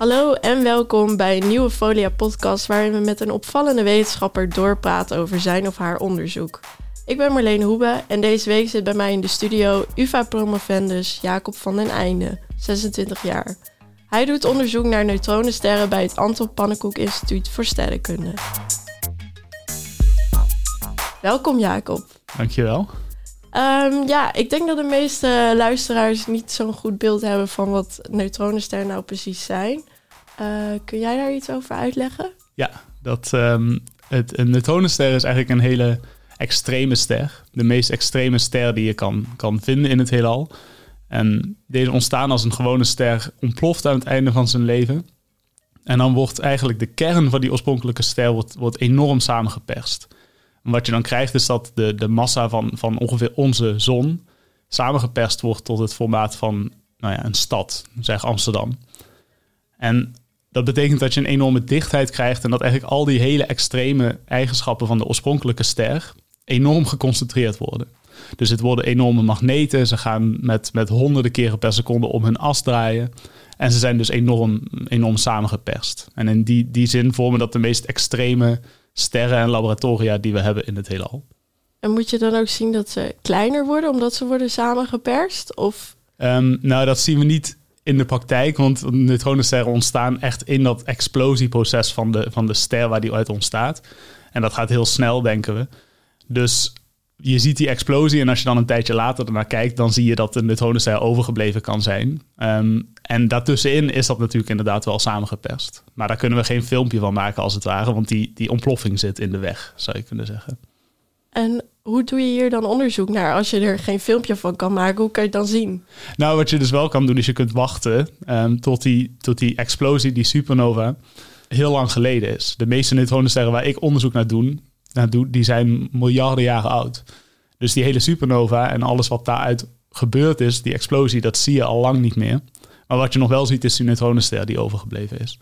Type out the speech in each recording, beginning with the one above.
Hallo en welkom bij een nieuwe Folia podcast waarin we met een opvallende wetenschapper doorpraten over zijn of haar onderzoek. Ik ben Marlene Hoebe en deze week zit bij mij in de studio UvA promovendus Jacob van den Einde, 26 jaar. Hij doet onderzoek naar neutronensterren bij het Anton Pannenkoek Instituut voor Sterrenkunde. Welkom Jacob. Dankjewel. Um, ja, ik denk dat de meeste luisteraars niet zo'n goed beeld hebben van wat neutronensterren nou precies zijn. Uh, kun jij daar iets over uitleggen? Ja, dat, um, het, een neutronenster is eigenlijk een hele extreme ster. De meest extreme ster die je kan, kan vinden in het heelal. En deze ontstaan als een gewone ster ontploft aan het einde van zijn leven. En dan wordt eigenlijk de kern van die oorspronkelijke ster wordt, wordt enorm samengeperst. En wat je dan krijgt is dat de, de massa van, van ongeveer onze zon samengeperst wordt tot het formaat van nou ja, een stad, zeg Amsterdam. En dat betekent dat je een enorme dichtheid krijgt en dat eigenlijk al die hele extreme eigenschappen van de oorspronkelijke ster enorm geconcentreerd worden. Dus het worden enorme magneten, ze gaan met, met honderden keren per seconde om hun as draaien. En ze zijn dus enorm, enorm samengeperst. En in die, die zin vormen dat de meest extreme sterren en laboratoria die we hebben in het heelal. En moet je dan ook zien dat ze kleiner worden omdat ze worden samengeperst? Of? Um, nou, dat zien we niet in de praktijk, want neutronensterren ontstaan echt in dat explosieproces van de, van de ster waar die uit ontstaat. En dat gaat heel snel, denken we. Dus je ziet die explosie en als je dan een tijdje later ernaar kijkt, dan zie je dat de neutronenster overgebleven kan zijn. Um, en daartussenin is dat natuurlijk inderdaad wel samengeperst. Maar daar kunnen we geen filmpje van maken als het ware, want die, die ontploffing zit in de weg, zou je kunnen zeggen. En hoe doe je hier dan onderzoek naar als je er geen filmpje van kan maken? Hoe kan je het dan zien? Nou, wat je dus wel kan doen, is je kunt wachten um, tot, die, tot die explosie, die supernova, heel lang geleden is. De meeste neutronensterren waar ik onderzoek naar doe, nou, die zijn miljarden jaren oud. Dus die hele supernova en alles wat daaruit gebeurd is, die explosie, dat zie je al lang niet meer. Maar wat je nog wel ziet, is die neutronenster die overgebleven is.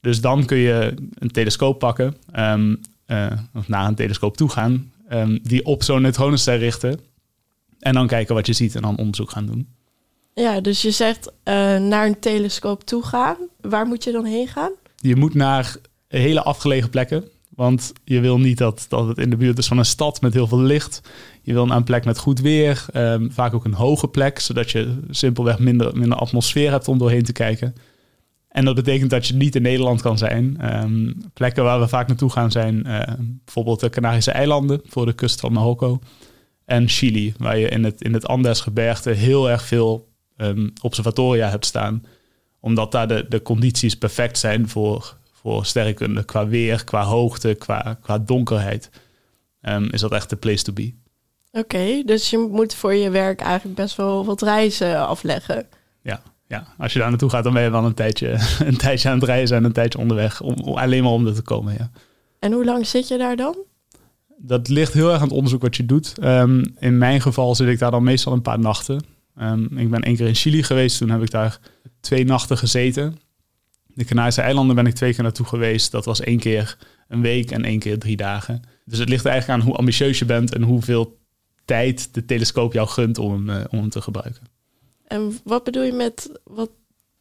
Dus dan kun je een telescoop pakken, um, uh, of naar een telescoop toe gaan, um, die op zo'n neutronenster richten. En dan kijken wat je ziet en dan onderzoek gaan doen. Ja, dus je zegt uh, naar een telescoop toe gaan. Waar moet je dan heen gaan? Je moet naar hele afgelegen plekken. Want je wil niet dat, dat het in de buurt is van een stad met heel veel licht. Je wil een plek met goed weer. Um, vaak ook een hoge plek, zodat je simpelweg minder, minder atmosfeer hebt om doorheen te kijken. En dat betekent dat je niet in Nederland kan zijn. Um, plekken waar we vaak naartoe gaan zijn uh, bijvoorbeeld de Canarische eilanden voor de kust van Marokko. En Chili, waar je in het, in het Andesgebergte heel erg veel um, observatoria hebt staan. Omdat daar de, de condities perfect zijn voor voor sterrenkunde. Qua weer, qua hoogte, qua, qua donkerheid. Um, is dat echt de place to be. Oké, okay, dus je moet voor je werk eigenlijk best wel wat reizen afleggen. Ja, ja. als je daar naartoe gaat, dan ben je wel een tijdje, een tijdje aan het reizen en een tijdje onderweg. Om, alleen maar om er te komen, ja. En hoe lang zit je daar dan? Dat ligt heel erg aan het onderzoek wat je doet. Um, in mijn geval zit ik daar dan meestal een paar nachten. Um, ik ben één keer in Chili geweest, toen heb ik daar twee nachten gezeten. De Canarische eilanden ben ik twee keer naartoe geweest. Dat was één keer een week en één keer drie dagen. Dus het ligt eigenlijk aan hoe ambitieus je bent en hoeveel tijd de telescoop jou gunt om uh, om hem te gebruiken. En wat bedoel je met wat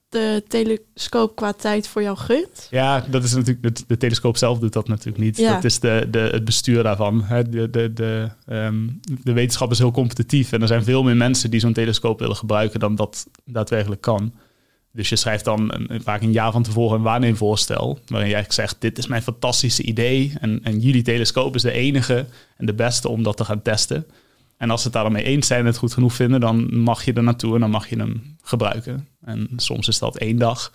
de telescoop qua tijd voor jou gunt? Ja, dat is natuurlijk de, de telescoop zelf doet dat natuurlijk niet. Ja. Dat is de, de, het bestuur daarvan. De, de, de, um, de wetenschap is heel competitief en er zijn veel meer mensen die zo'n telescoop willen gebruiken dan dat daadwerkelijk kan. Dus je schrijft dan een, vaak een jaar van tevoren een waarneemvoorstel. Waarin je eigenlijk zegt: Dit is mijn fantastische idee. En, en jullie telescoop is de enige en de beste om dat te gaan testen. En als ze het daarmee eens zijn en het goed genoeg vinden, dan mag je er naartoe en dan mag je hem gebruiken. En soms is dat één dag,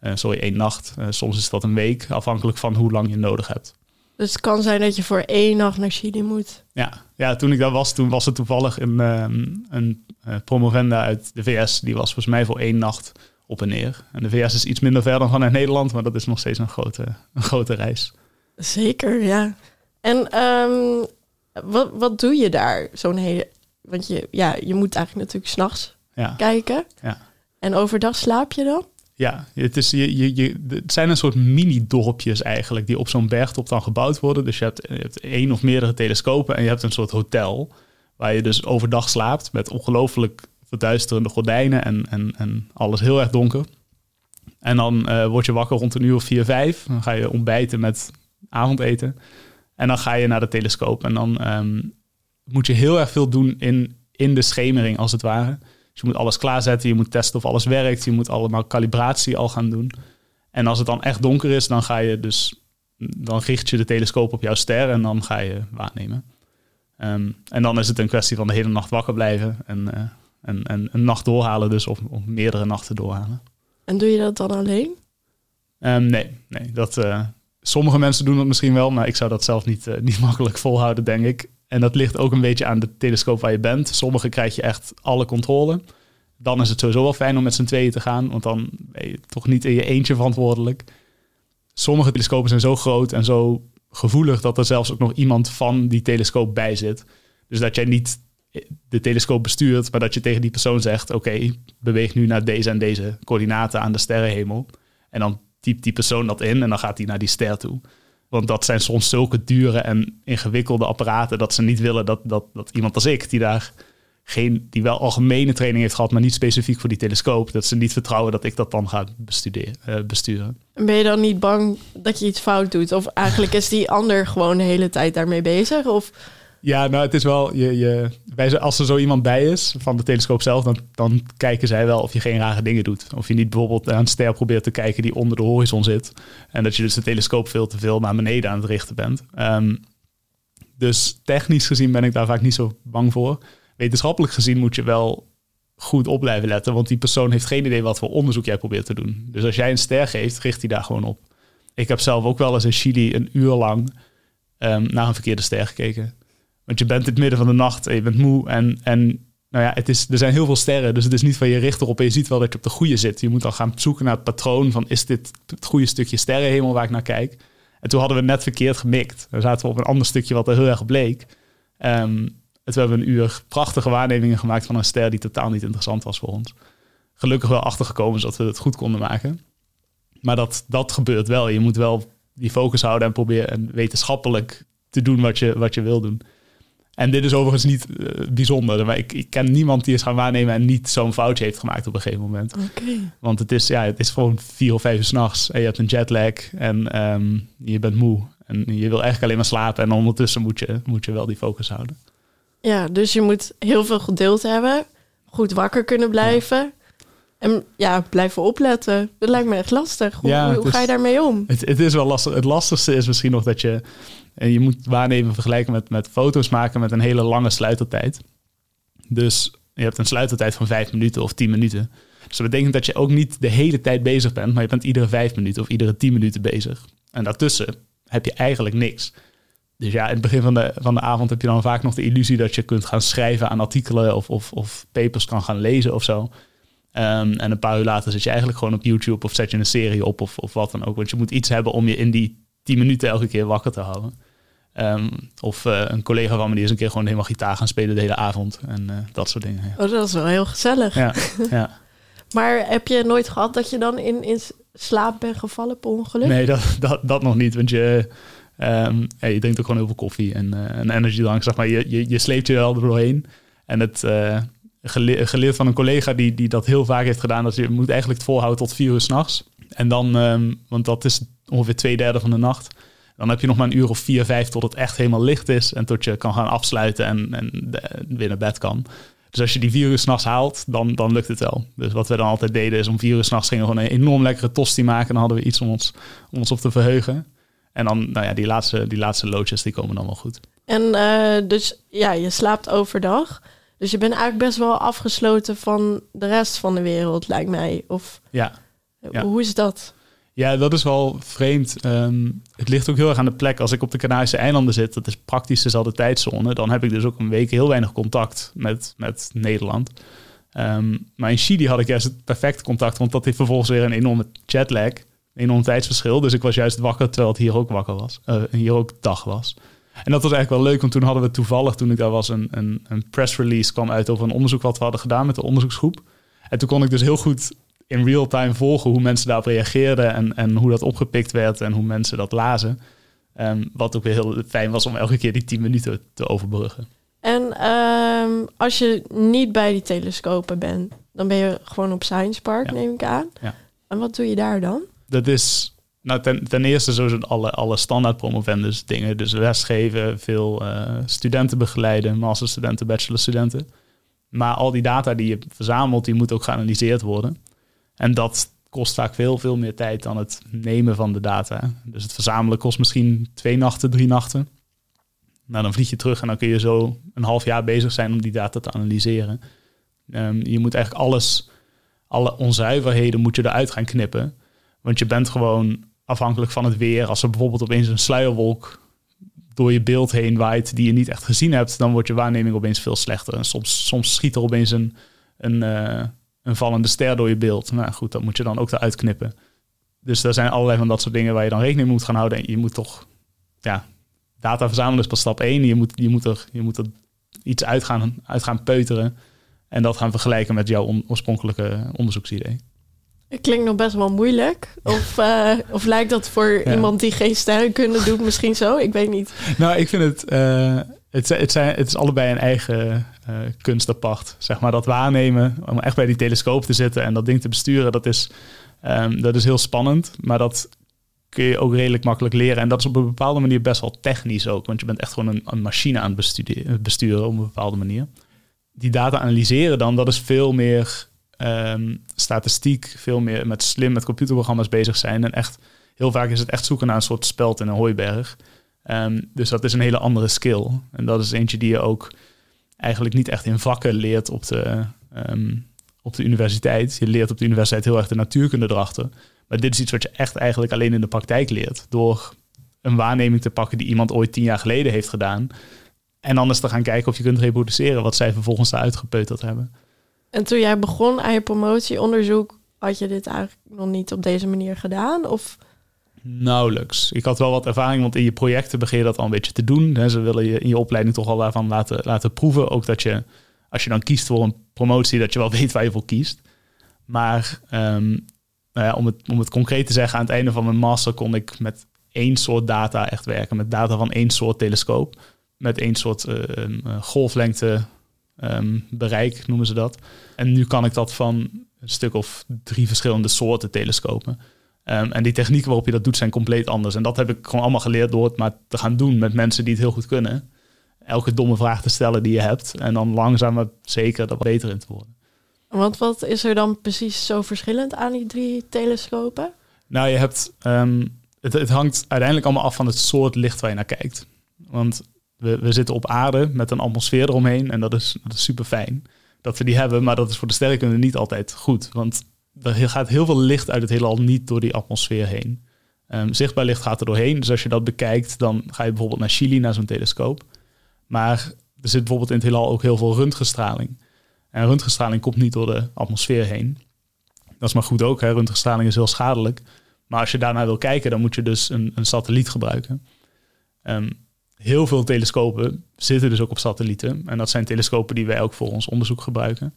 uh, sorry, één nacht. Uh, soms is dat een week, afhankelijk van hoe lang je nodig hebt. Dus het kan zijn dat je voor één nacht naar Chili moet. Ja, ja toen ik daar was, toen was het toevallig een, um, een uh, promovenda uit de VS. Die was volgens mij voor één nacht op en neer. En de VS is iets minder ver dan vanuit Nederland, maar dat is nog steeds een grote, een grote reis. Zeker, ja. En um, wat, wat doe je daar? Zo'n hele. Want je, ja, je moet eigenlijk natuurlijk s'nachts ja. kijken. Ja. En overdag slaap je dan? Ja, het, is, je, je, je, het zijn een soort mini-dorpjes eigenlijk die op zo'n bergtop dan gebouwd worden. Dus je hebt, je hebt één of meerdere telescopen en je hebt een soort hotel waar je dus overdag slaapt met ongelooflijk verduisterende gordijnen en, en, en alles heel erg donker. En dan uh, word je wakker rond een uur of vier, vijf. Dan ga je ontbijten met avondeten. En dan ga je naar de telescoop. En dan ehm, moet je heel erg veel doen in, in de schemering, als het ware. Dus je moet alles klaarzetten, je moet testen of alles werkt. Je moet allemaal calibratie al gaan doen. En als het dan echt donker is, dan ga je dus... Dan richt je de telescoop op jouw ster en dan ga je waarnemen. Ehm, en dan is het een kwestie van de hele nacht wakker blijven en, uh, en, en een nacht doorhalen, dus of, of, meerdere nachten doorhalen. En doe je dat dan alleen? Um, nee, nee dat, uh, sommige mensen doen dat misschien wel, maar ik zou dat zelf niet, uh, niet makkelijk volhouden, denk ik. En dat ligt ook een beetje aan de telescoop waar je bent. Sommige krijg je echt alle controle. Dan is het sowieso wel fijn om met z'n tweeën te gaan, want dan ben je toch niet in je eentje verantwoordelijk. Sommige telescopen zijn zo groot en zo gevoelig dat er zelfs ook nog iemand van die telescoop bij zit. Dus dat jij niet de telescoop bestuurt, maar dat je tegen die persoon zegt: Oké, beweeg nu naar deze en deze coördinaten aan de sterrenhemel. En dan typt die persoon dat in en dan gaat hij naar die ster toe. Want dat zijn soms zulke dure en ingewikkelde apparaten dat ze niet willen dat, dat, dat iemand als ik, die daar geen, die wel algemene training heeft gehad, maar niet specifiek voor die telescoop, dat ze niet vertrouwen dat ik dat dan ga bestuderen, uh, besturen. Ben je dan niet bang dat je iets fout doet? Of eigenlijk is die ander gewoon de hele tijd daarmee bezig? Of... Ja, nou, het is wel, je, je, als er zo iemand bij is van de telescoop zelf, dan, dan kijken zij wel of je geen rare dingen doet. Of je niet bijvoorbeeld aan een ster probeert te kijken die onder de horizon zit. En dat je dus de telescoop veel te veel naar beneden aan het richten bent. Um, dus technisch gezien ben ik daar vaak niet zo bang voor wetenschappelijk gezien moet je wel goed op blijven letten. Want die persoon heeft geen idee wat voor onderzoek jij probeert te doen. Dus als jij een ster geeft, richt hij daar gewoon op. Ik heb zelf ook wel eens in Chili een uur lang um, naar een verkeerde ster gekeken. Want je bent in het midden van de nacht en je bent moe. En, en nou ja, het is, er zijn heel veel sterren. Dus het is niet van je richt erop en je ziet wel dat je op de goede zit. Je moet dan gaan zoeken naar het patroon van is dit het goede stukje sterrenhemel waar ik naar kijk. En toen hadden we net verkeerd gemikt. Dan zaten we op een ander stukje wat er heel erg bleek. Um, we hebben een uur prachtige waarnemingen gemaakt van een ster die totaal niet interessant was voor ons. Gelukkig wel achtergekomen zodat we het goed konden maken. Maar dat, dat gebeurt wel. Je moet wel die focus houden en proberen wetenschappelijk te doen wat je, wat je wil doen. En dit is overigens niet uh, bijzonder. Maar ik, ik, ken niemand die is gaan waarnemen en niet zo'n foutje heeft gemaakt op een gegeven moment. Okay. Want het is, ja, het is gewoon vier of vijf uur s'nachts en je hebt een jetlag en um, je bent moe. En je wil eigenlijk alleen maar slapen en ondertussen moet je, moet je wel die focus houden. Ja, dus je moet heel veel geduld hebben, goed wakker kunnen blijven. En ja, blijven opletten. Dat lijkt me echt lastig. Hoe, ja, hoe ga je daarmee om? Het, het, is wel lastig. Het lastigste is misschien nog dat je... En je moet waarnemen vergelijken met, met foto's maken met een hele lange sluitertijd. Dus je hebt een sluitertijd van vijf minuten of tien minuten. Dus dat betekent dat je ook niet de hele tijd bezig bent, maar je bent iedere vijf minuten of iedere tien minuten bezig. En daartussen heb je eigenlijk niks. Dus ja, in het begin van de, van de avond heb je dan vaak nog de illusie dat je kunt gaan schrijven aan artikelen of, of, of papers kan gaan lezen of zo. Um, en een paar uur later zit je eigenlijk gewoon op YouTube of zet je een serie op of, of wat dan ook. Want je moet iets hebben om je in die tien minuten elke keer wakker te houden. Um, of uh, een collega van me die is een keer gewoon helemaal gitaar gaan spelen de hele avond. En uh, dat soort dingen. Ja. Oh, dat is wel heel gezellig. Ja, ja. maar heb je nooit gehad dat je dan in, in slaap bent gevallen per ongeluk? Nee, dat, dat, dat nog niet. Want je Um, je drinkt ook gewoon heel veel koffie en uh, een energiedrank, zeg maar. Je, je, je sleept je wel er doorheen. En het geleerd van een collega die, die dat heel vaak heeft gedaan, dat je moet eigenlijk het volhouden tot vier uur s'nachts. En dan, um, want dat is ongeveer twee derde van de nacht. Dan heb je nog maar een uur of vier, vijf tot het echt helemaal licht is. En tot je kan gaan afsluiten en, en de, weer naar bed kan. Dus als je die vier uur s'nachts haalt, dan, dan lukt het wel. Dus wat we dan altijd deden is om vier uur s'nachts gingen we gewoon een enorm lekkere tosti maken. En dan hadden we iets om ons, om ons op te verheugen. En dan, nou ja, die laatste, die laatste loodjes, die komen dan wel goed. En uh, dus, ja, je slaapt overdag. Dus je bent eigenlijk best wel afgesloten van de rest van de wereld, lijkt mij. Of ja. ja. hoe is dat? Ja, dat is wel vreemd. Um, het ligt ook heel erg aan de plek. Als ik op de Canarische eilanden zit, dat is praktisch dezelfde tijdzone. Dan heb ik dus ook een week heel weinig contact met, met Nederland. Um, maar in Chili had ik juist het perfecte contact, want dat heeft vervolgens weer een enorme jetlag enorm tijdsverschil. Dus ik was juist wakker terwijl het hier ook wakker was. Uh, hier ook dag was. En dat was eigenlijk wel leuk, want toen hadden we toevallig, toen ik daar was, een, een, een press release kwam uit over een onderzoek wat we hadden gedaan met de onderzoeksgroep. En toen kon ik dus heel goed in real time volgen hoe mensen daarop reageerden en, en hoe dat opgepikt werd en hoe mensen dat lazen. Um, wat ook weer heel fijn was om elke keer die 10 minuten te overbruggen. En um, als je niet bij die telescopen bent, dan ben je gewoon op Science Park, ja. neem ik aan. Ja. En wat doe je daar dan? Dat is nou, ten, ten eerste sowieso alle, alle standaard promovendus dingen. Dus lesgeven, veel uh, studenten begeleiden, masterstudenten, bachelorstudenten. Maar al die data die je verzamelt, die moet ook geanalyseerd worden. En dat kost vaak veel, veel meer tijd dan het nemen van de data. Dus het verzamelen kost misschien twee nachten, drie nachten. Nou, dan vlieg je terug en dan kun je zo een half jaar bezig zijn om die data te analyseren. Um, je moet eigenlijk alles, alle onzuiverheden moet je eruit gaan knippen. Want je bent gewoon afhankelijk van het weer. Als er bijvoorbeeld opeens een sluierwolk door je beeld heen waait die je niet echt gezien hebt, dan wordt je waarneming opeens veel slechter. En soms, soms schiet er opeens een, een, uh, een vallende ster door je beeld. Nou goed, dat moet je dan ook eruit knippen. Dus er zijn allerlei van dat soort dingen waar je dan rekening mee moet gaan houden. En je moet toch, ja, data verzamelen is pas stap één. Je moet, je moet, er, je moet er iets uit gaan peuteren. En dat gaan vergelijken met jouw oorspronkelijke onderzoeksidee. Het klinkt nog best wel moeilijk. Of, uh, of lijkt dat voor iemand die geen sterrenkunde doet misschien zo? Ik weet niet. Nou, ik vind het... Uh, het, het, zijn, het is allebei een eigen uh, kunst apart. Zeg maar dat waarnemen, om echt bij die telescoop te zitten en dat ding te besturen, dat is, um, dat is heel spannend. Maar dat kun je ook redelijk makkelijk leren. En dat is op een bepaalde manier best wel technisch ook. Want je bent echt gewoon een, een machine aan het besturen op een bepaalde manier. Die data analyseren dan, dat is veel meer um, statistiek, veel meer met slim met computerprogramma's bezig zijn. En echt, heel vaak is het echt zoeken naar een soort speld in een hooiberg. Um, dus dat is een hele andere skill. En dat is eentje die je ook eigenlijk niet echt in vakken leert op de, um, op de universiteit. Je leert op de universiteit heel erg de natuurkunde erachter. Maar dit is iets wat je echt eigenlijk alleen in de praktijk leert. Door een waarneming te pakken die iemand ooit tien jaar geleden heeft gedaan. En anders te gaan kijken of je kunt reproduceren wat zij vervolgens daar uitgepeuterd hebben. En toen jij begon aan je promotieonderzoek, had je dit eigenlijk nog niet op deze manier gedaan? Of? Nauwelijks. Ik had wel wat ervaring, want in je projecten begin je dat al een beetje te doen. Ze willen je in je opleiding toch al daarvan laten, laten proeven. Ook dat je, als je dan kiest voor een promotie, dat je wel weet waar je voor kiest. Maar um, nou ja, om, het, om het concreet te zeggen, aan het einde van mijn master kon ik met één soort data echt werken. Met data van één soort telescoop. Met één soort uh, golflengte um, bereik, noemen ze dat. En nu kan ik dat van een stuk of drie verschillende soorten telescopen. Um, en die technieken waarop je dat doet zijn compleet anders. En dat heb ik gewoon allemaal geleerd door het maar te gaan doen met mensen die het heel goed kunnen. Elke domme vraag te stellen die je hebt. En dan langzaam maar zeker er beter in te worden. Want wat is er dan precies zo verschillend aan die drie telescopen? Nou, je hebt. Um, het, het hangt uiteindelijk allemaal af van het soort licht waar je naar kijkt. Want we, we zitten op aarde met een atmosfeer eromheen en dat is, super fijn dat we die hebben, maar dat is voor de sterrenkunde niet altijd goed. Want er gaat heel veel licht uit het heelal niet door die atmosfeer heen. Um, zichtbaar licht gaat er doorheen. Dus als je dat bekijkt, dan ga je bijvoorbeeld naar Chili, naar zo'n telescoop. Maar er zit bijvoorbeeld in het heelal ook heel veel röntgenstraling. En röntgenstraling komt niet door de atmosfeer heen. Dat is maar goed ook, hè? röntgenstraling is heel schadelijk. Maar als je daarnaar wil kijken, dan moet je dus een, een satelliet gebruiken. Um, heel veel telescopen zitten dus ook op satellieten. En dat zijn telescopen die wij ook voor ons onderzoek gebruiken.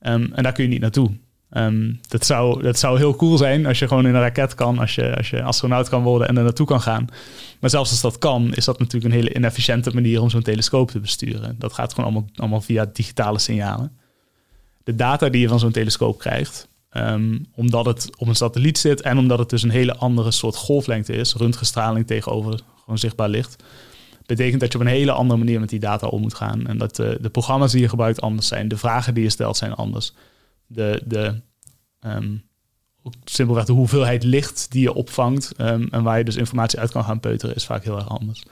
Um, en daar kun je niet naartoe. Um, dat, zou, dat zou heel cool zijn als je gewoon in een raket kan, als je, als je astronaut kan worden en er naartoe kan gaan. Maar zelfs als dat kan, is dat natuurlijk een hele inefficiënte manier om zo'n telescoop te besturen. Dat gaat gewoon allemaal, allemaal via digitale signalen. De data die je van zo'n telescoop krijgt, um, omdat het op een satelliet zit en omdat het dus een hele andere soort golflengte is, röntgenstraling tegenover gewoon zichtbaar licht, betekent dat je op een hele andere manier met die data om moet gaan. En dat de, de programma's die je gebruikt anders zijn. De vragen die je stelt zijn anders. De, de, um, simpelweg de hoeveelheid licht die je opvangt um, en waar je dus informatie uit kan gaan peuteren, is vaak heel erg anders.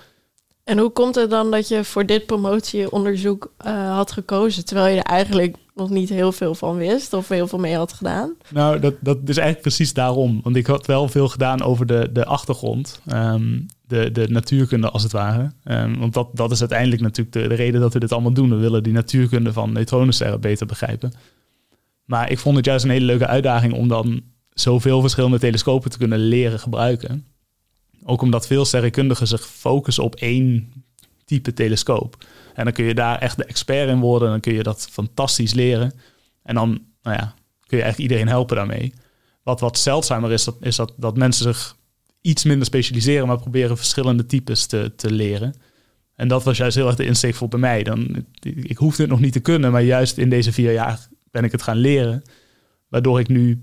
En hoe komt het dan dat je voor dit promotieonderzoek uh, had gekozen, terwijl je er eigenlijk nog niet heel veel van wist of heel veel mee had gedaan? Nou, dat, dat is eigenlijk precies daarom. Want ik had wel veel gedaan over de, de achtergrond, um, de, de natuurkunde als het ware. Um, want dat, dat is uiteindelijk natuurlijk de, de, reden dat we dit allemaal doen. We willen die natuurkunde van neutronensterren beter begrijpen. Maar ik vond het juist een hele leuke uitdaging om dan zoveel verschillende telescopen te kunnen leren gebruiken. Ook omdat veel sterrenkundigen zich focussen op één type telescoop. En dan kun je daar echt de expert in worden. Dan kun je dat fantastisch leren. En dan nou ja, kun je eigenlijk iedereen helpen daarmee. Wat wat zeldzamer is, dat, is dat, dat mensen zich iets minder specialiseren, maar proberen verschillende types te, te leren. En dat was juist heel erg de insteek voor bij mij. Dan, ik hoefde het nog niet te kunnen, maar juist in deze vier jaar ben ik het gaan leren. Waardoor ik nu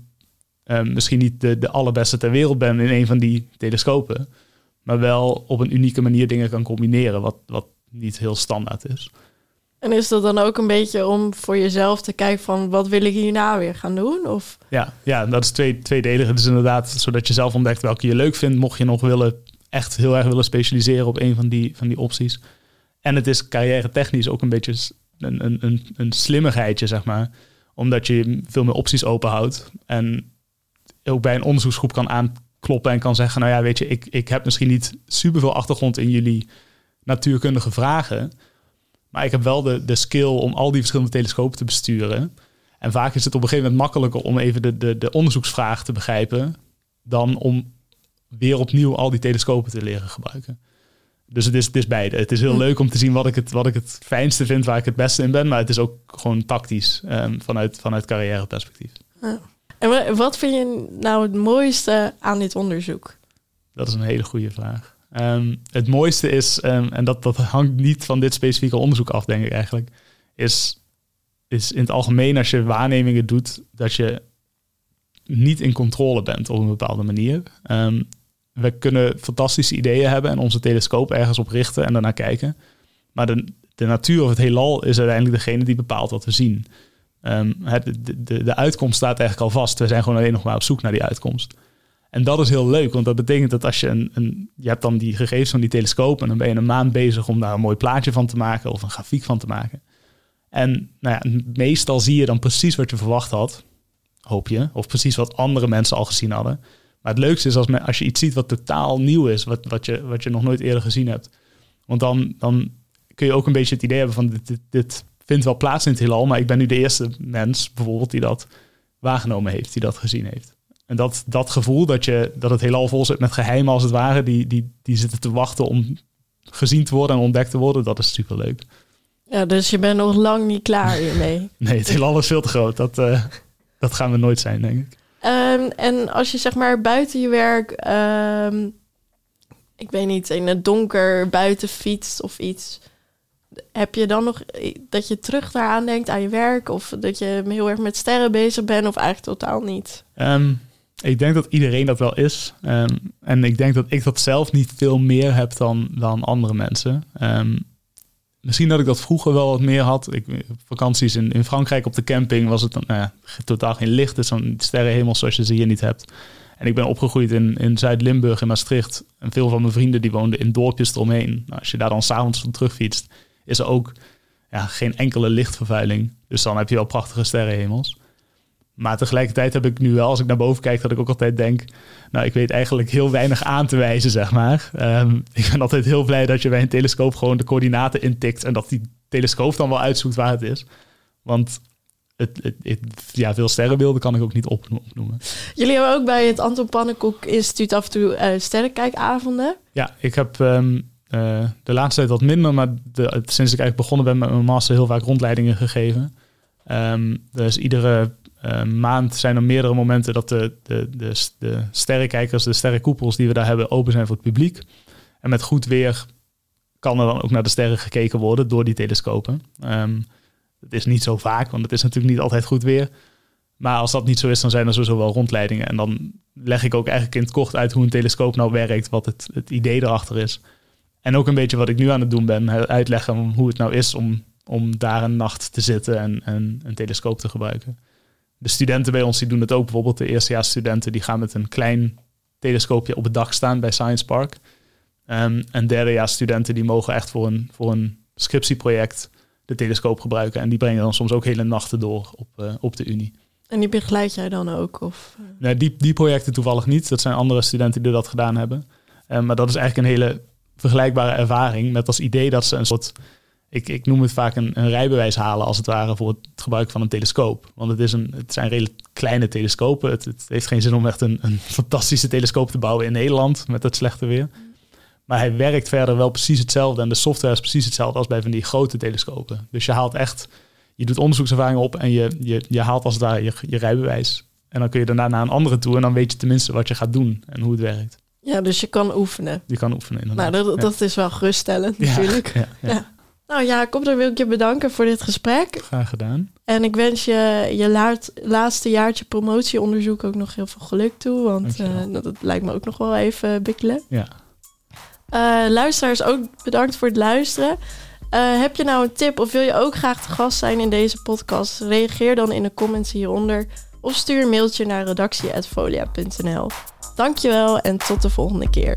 ehm, misschien niet de, de allerbeste ter wereld ben in een van die telescopen, maar wel op een unieke manier dingen kan combineren, wat, wat niet heel standaard is. En is dat dan ook een beetje om voor jezelf te kijken van wat wil ik hierna weer gaan doen? Of? Ja, ja, dat is twee, tweedelig. Het is inderdaad zodat je zelf ontdekt welke je leuk vindt, mocht je nog willen, echt heel erg willen specialiseren op een van die, van die opties. En het is carrière technisch ook een beetje een, een, een, een slimmigheidje, zeg maar. Omdat je veel meer opties openhoudt. En ook bij een onderzoeksgroep kan aankloppen en kan zeggen... nou ja, weet je, ik, ik heb misschien niet superveel achtergrond in jullie natuurkundige vragen... maar ik heb wel de, de skill om al die verschillende telescopen te besturen. En vaak is het op een gegeven moment makkelijker om even de, de, de onderzoeksvraag te begrijpen... dan om weer opnieuw al die telescopen te leren gebruiken. Dus het is, het is beide. Het is heel hm. leuk om te zien wat ik, het, wat ik het fijnste vind, waar ik het beste in ben. Maar het is ook gewoon tactisch um, vanuit, vanuit carrièreperspectief. Ja. En wat vind je nou het mooiste aan dit onderzoek? Dat is een hele goede vraag. Um, het mooiste is, um, en dat, dat hangt niet van dit specifieke onderzoek af, denk ik eigenlijk, is, is in het algemeen als je waarnemingen doet, dat je niet in controle bent op een bepaalde manier. Um, we kunnen fantastische ideeën hebben en onze telescoop ergens op richten en daarna kijken. Maar de, de natuur of het heelal is uiteindelijk degene die bepaalt wat we zien. Het, de, de uitkomst staat eigenlijk al vast. We zijn gewoon alleen nog maar op zoek naar die uitkomst. En dat is heel leuk, want dat betekent dat als je een, een, je hebt dan die gegevens van die telescoop en dan ben je een maand bezig om daar een mooi plaatje van te maken of een grafiek van te maken. En nou ja, meestal zie je dan precies wat je verwacht had, hoop je, of precies wat andere mensen al gezien hadden. Maar het leukste is als, als je iets ziet wat totaal nieuw is, wat, wat, je, wat je nog nooit eerder gezien hebt. Want dan, dan kun je ook een beetje het idee hebben van dit, dit, vindt wel plaats in het heelal, maar ik ben nu de eerste mens bijvoorbeeld die dat waargenomen heeft, die dat gezien heeft. En dat, dat gevoel dat, je, dat het heelal vol zit met geheimen als het ware, die, die, die zitten te wachten om gezien te worden en ontdekt te worden, dat is super leuk. Ja, dus je bent nog lang niet klaar hiermee. nee, het heelal is veel te groot. Dat, uh, dat gaan we nooit zijn, denk ik. Um, en als je zeg maar buiten je werk, um, ik weet niet, in het donker buiten fietst of iets, heb je dan nog dat je terug daaraan denkt aan je werk of dat je heel erg met sterren bezig bent of eigenlijk totaal niet? Um, ik denk dat iedereen dat wel is. en ik denk dat ik dat zelf niet veel meer heb dan, dan andere mensen. Misschien dat ik dat vroeger wel wat meer had. Ik, vakanties in, in Frankrijk op de camping was het nou totaal geen licht. Het is zo'n sterrenhemel zoals je ze hier niet hebt. En ik ben opgegroeid in, in Zuid-Limburg in Maastricht. En veel van mijn vrienden die woonden in dorpjes eromheen. Nou, als je daar dan s'avonds van terugfietst, is er ook ja, geen enkele lichtvervuiling. Dus dan heb je wel prachtige sterrenhemels. Maar tegelijkertijd heb ik nu wel, als ik naar boven kijk, dat ik ook altijd denk... Nou, ik weet eigenlijk heel weinig aan te wijzen, zeg maar. Ehm, ik ben altijd heel blij dat je bij een telescoop gewoon de coördinaten intikt... en dat die telescoop dan wel uitzoekt waar het is. Want het, het, ja, veel sterrenbeelden kan ik ook niet opnoemen. Jullie hebben ook bij het Anton Pannenkoek Instituut af en toe uh, sterrenkijkavonden. Ja, ik heb ehm, eh, de laatste tijd wat minder... maar de, sinds ik eigenlijk begonnen ben met mijn master heel vaak rondleidingen gegeven... Um, dus iedere uh, maand zijn er meerdere momenten dat de, de, de, de sterrenkijkers, de sterrenkoepels die we daar hebben, open zijn voor het publiek. En met goed weer kan er dan ook naar de sterren gekeken worden door die telescopen. Um, het is niet zo vaak, want het is natuurlijk niet altijd goed weer. Maar als dat niet zo is, dan zijn er sowieso wel rondleidingen. En dan leg ik ook eigenlijk in het kort uit hoe een telescoop nou werkt, wat het, het idee erachter is. En ook een beetje wat ik nu aan het doen ben, uitleggen hoe het nou is om, om daar een nacht te zitten en, en een telescoop te gebruiken de studenten bij ons die doen het ook. Bijvoorbeeld de eerstejaarsstudenten die gaan met een klein telescoopje op het dak staan bij Science Park. Um, en derdejaarsstudenten die mogen echt voor een, voor een scriptieproject de telescoop gebruiken. En die brengen dan soms ook hele nachten door op, uh, op de Unie. En die begeleid jij dan ook? Of? Nee, die, die projecten toevallig niet. Dat zijn andere studenten die dat gedaan hebben. Um, maar dat is eigenlijk een hele vergelijkbare ervaring met als idee dat ze een soort ik, ik noem het vaak een, een, rijbewijs halen als het ware voor het gebruik van een telescoop. Want het, is een, het zijn redelijk kleine telescopen. Het, het heeft geen zin om echt een, een, fantastische telescoop te bouwen in Nederland met het slechte weer. Maar hij werkt verder wel precies hetzelfde en de software is precies hetzelfde als bij van die grote telescopen. Dus je haalt echt, je doet onderzoekservaringen op en je, je, je haalt als het ware je, je rijbewijs. En dan kun je daarna naar een andere toe en dan weet je tenminste wat je gaat doen en hoe het werkt. Ja, dus je kan oefenen. Je kan oefenen, inderdaad. Nou, dat, dat is wel geruststellend natuurlijk. ja. ja. Nou Jacob, dan wil ik je bedanken voor dit gesprek. Graag gedaan. En ik wens je je laat, laatste jaartje promotieonderzoek ook nog heel veel geluk toe. Want eh, dat, dat lijkt me ook nog wel even bikkelen. Ja. Eh, luisteraars, ook bedankt voor het luisteren. Eh, heb je nou een tip of wil je ook graag te gast zijn in deze podcast? Reageer dan in de comments hieronder of stuur een mailtje naar redactie.folia.nl. Dankjewel en tot de volgende keer.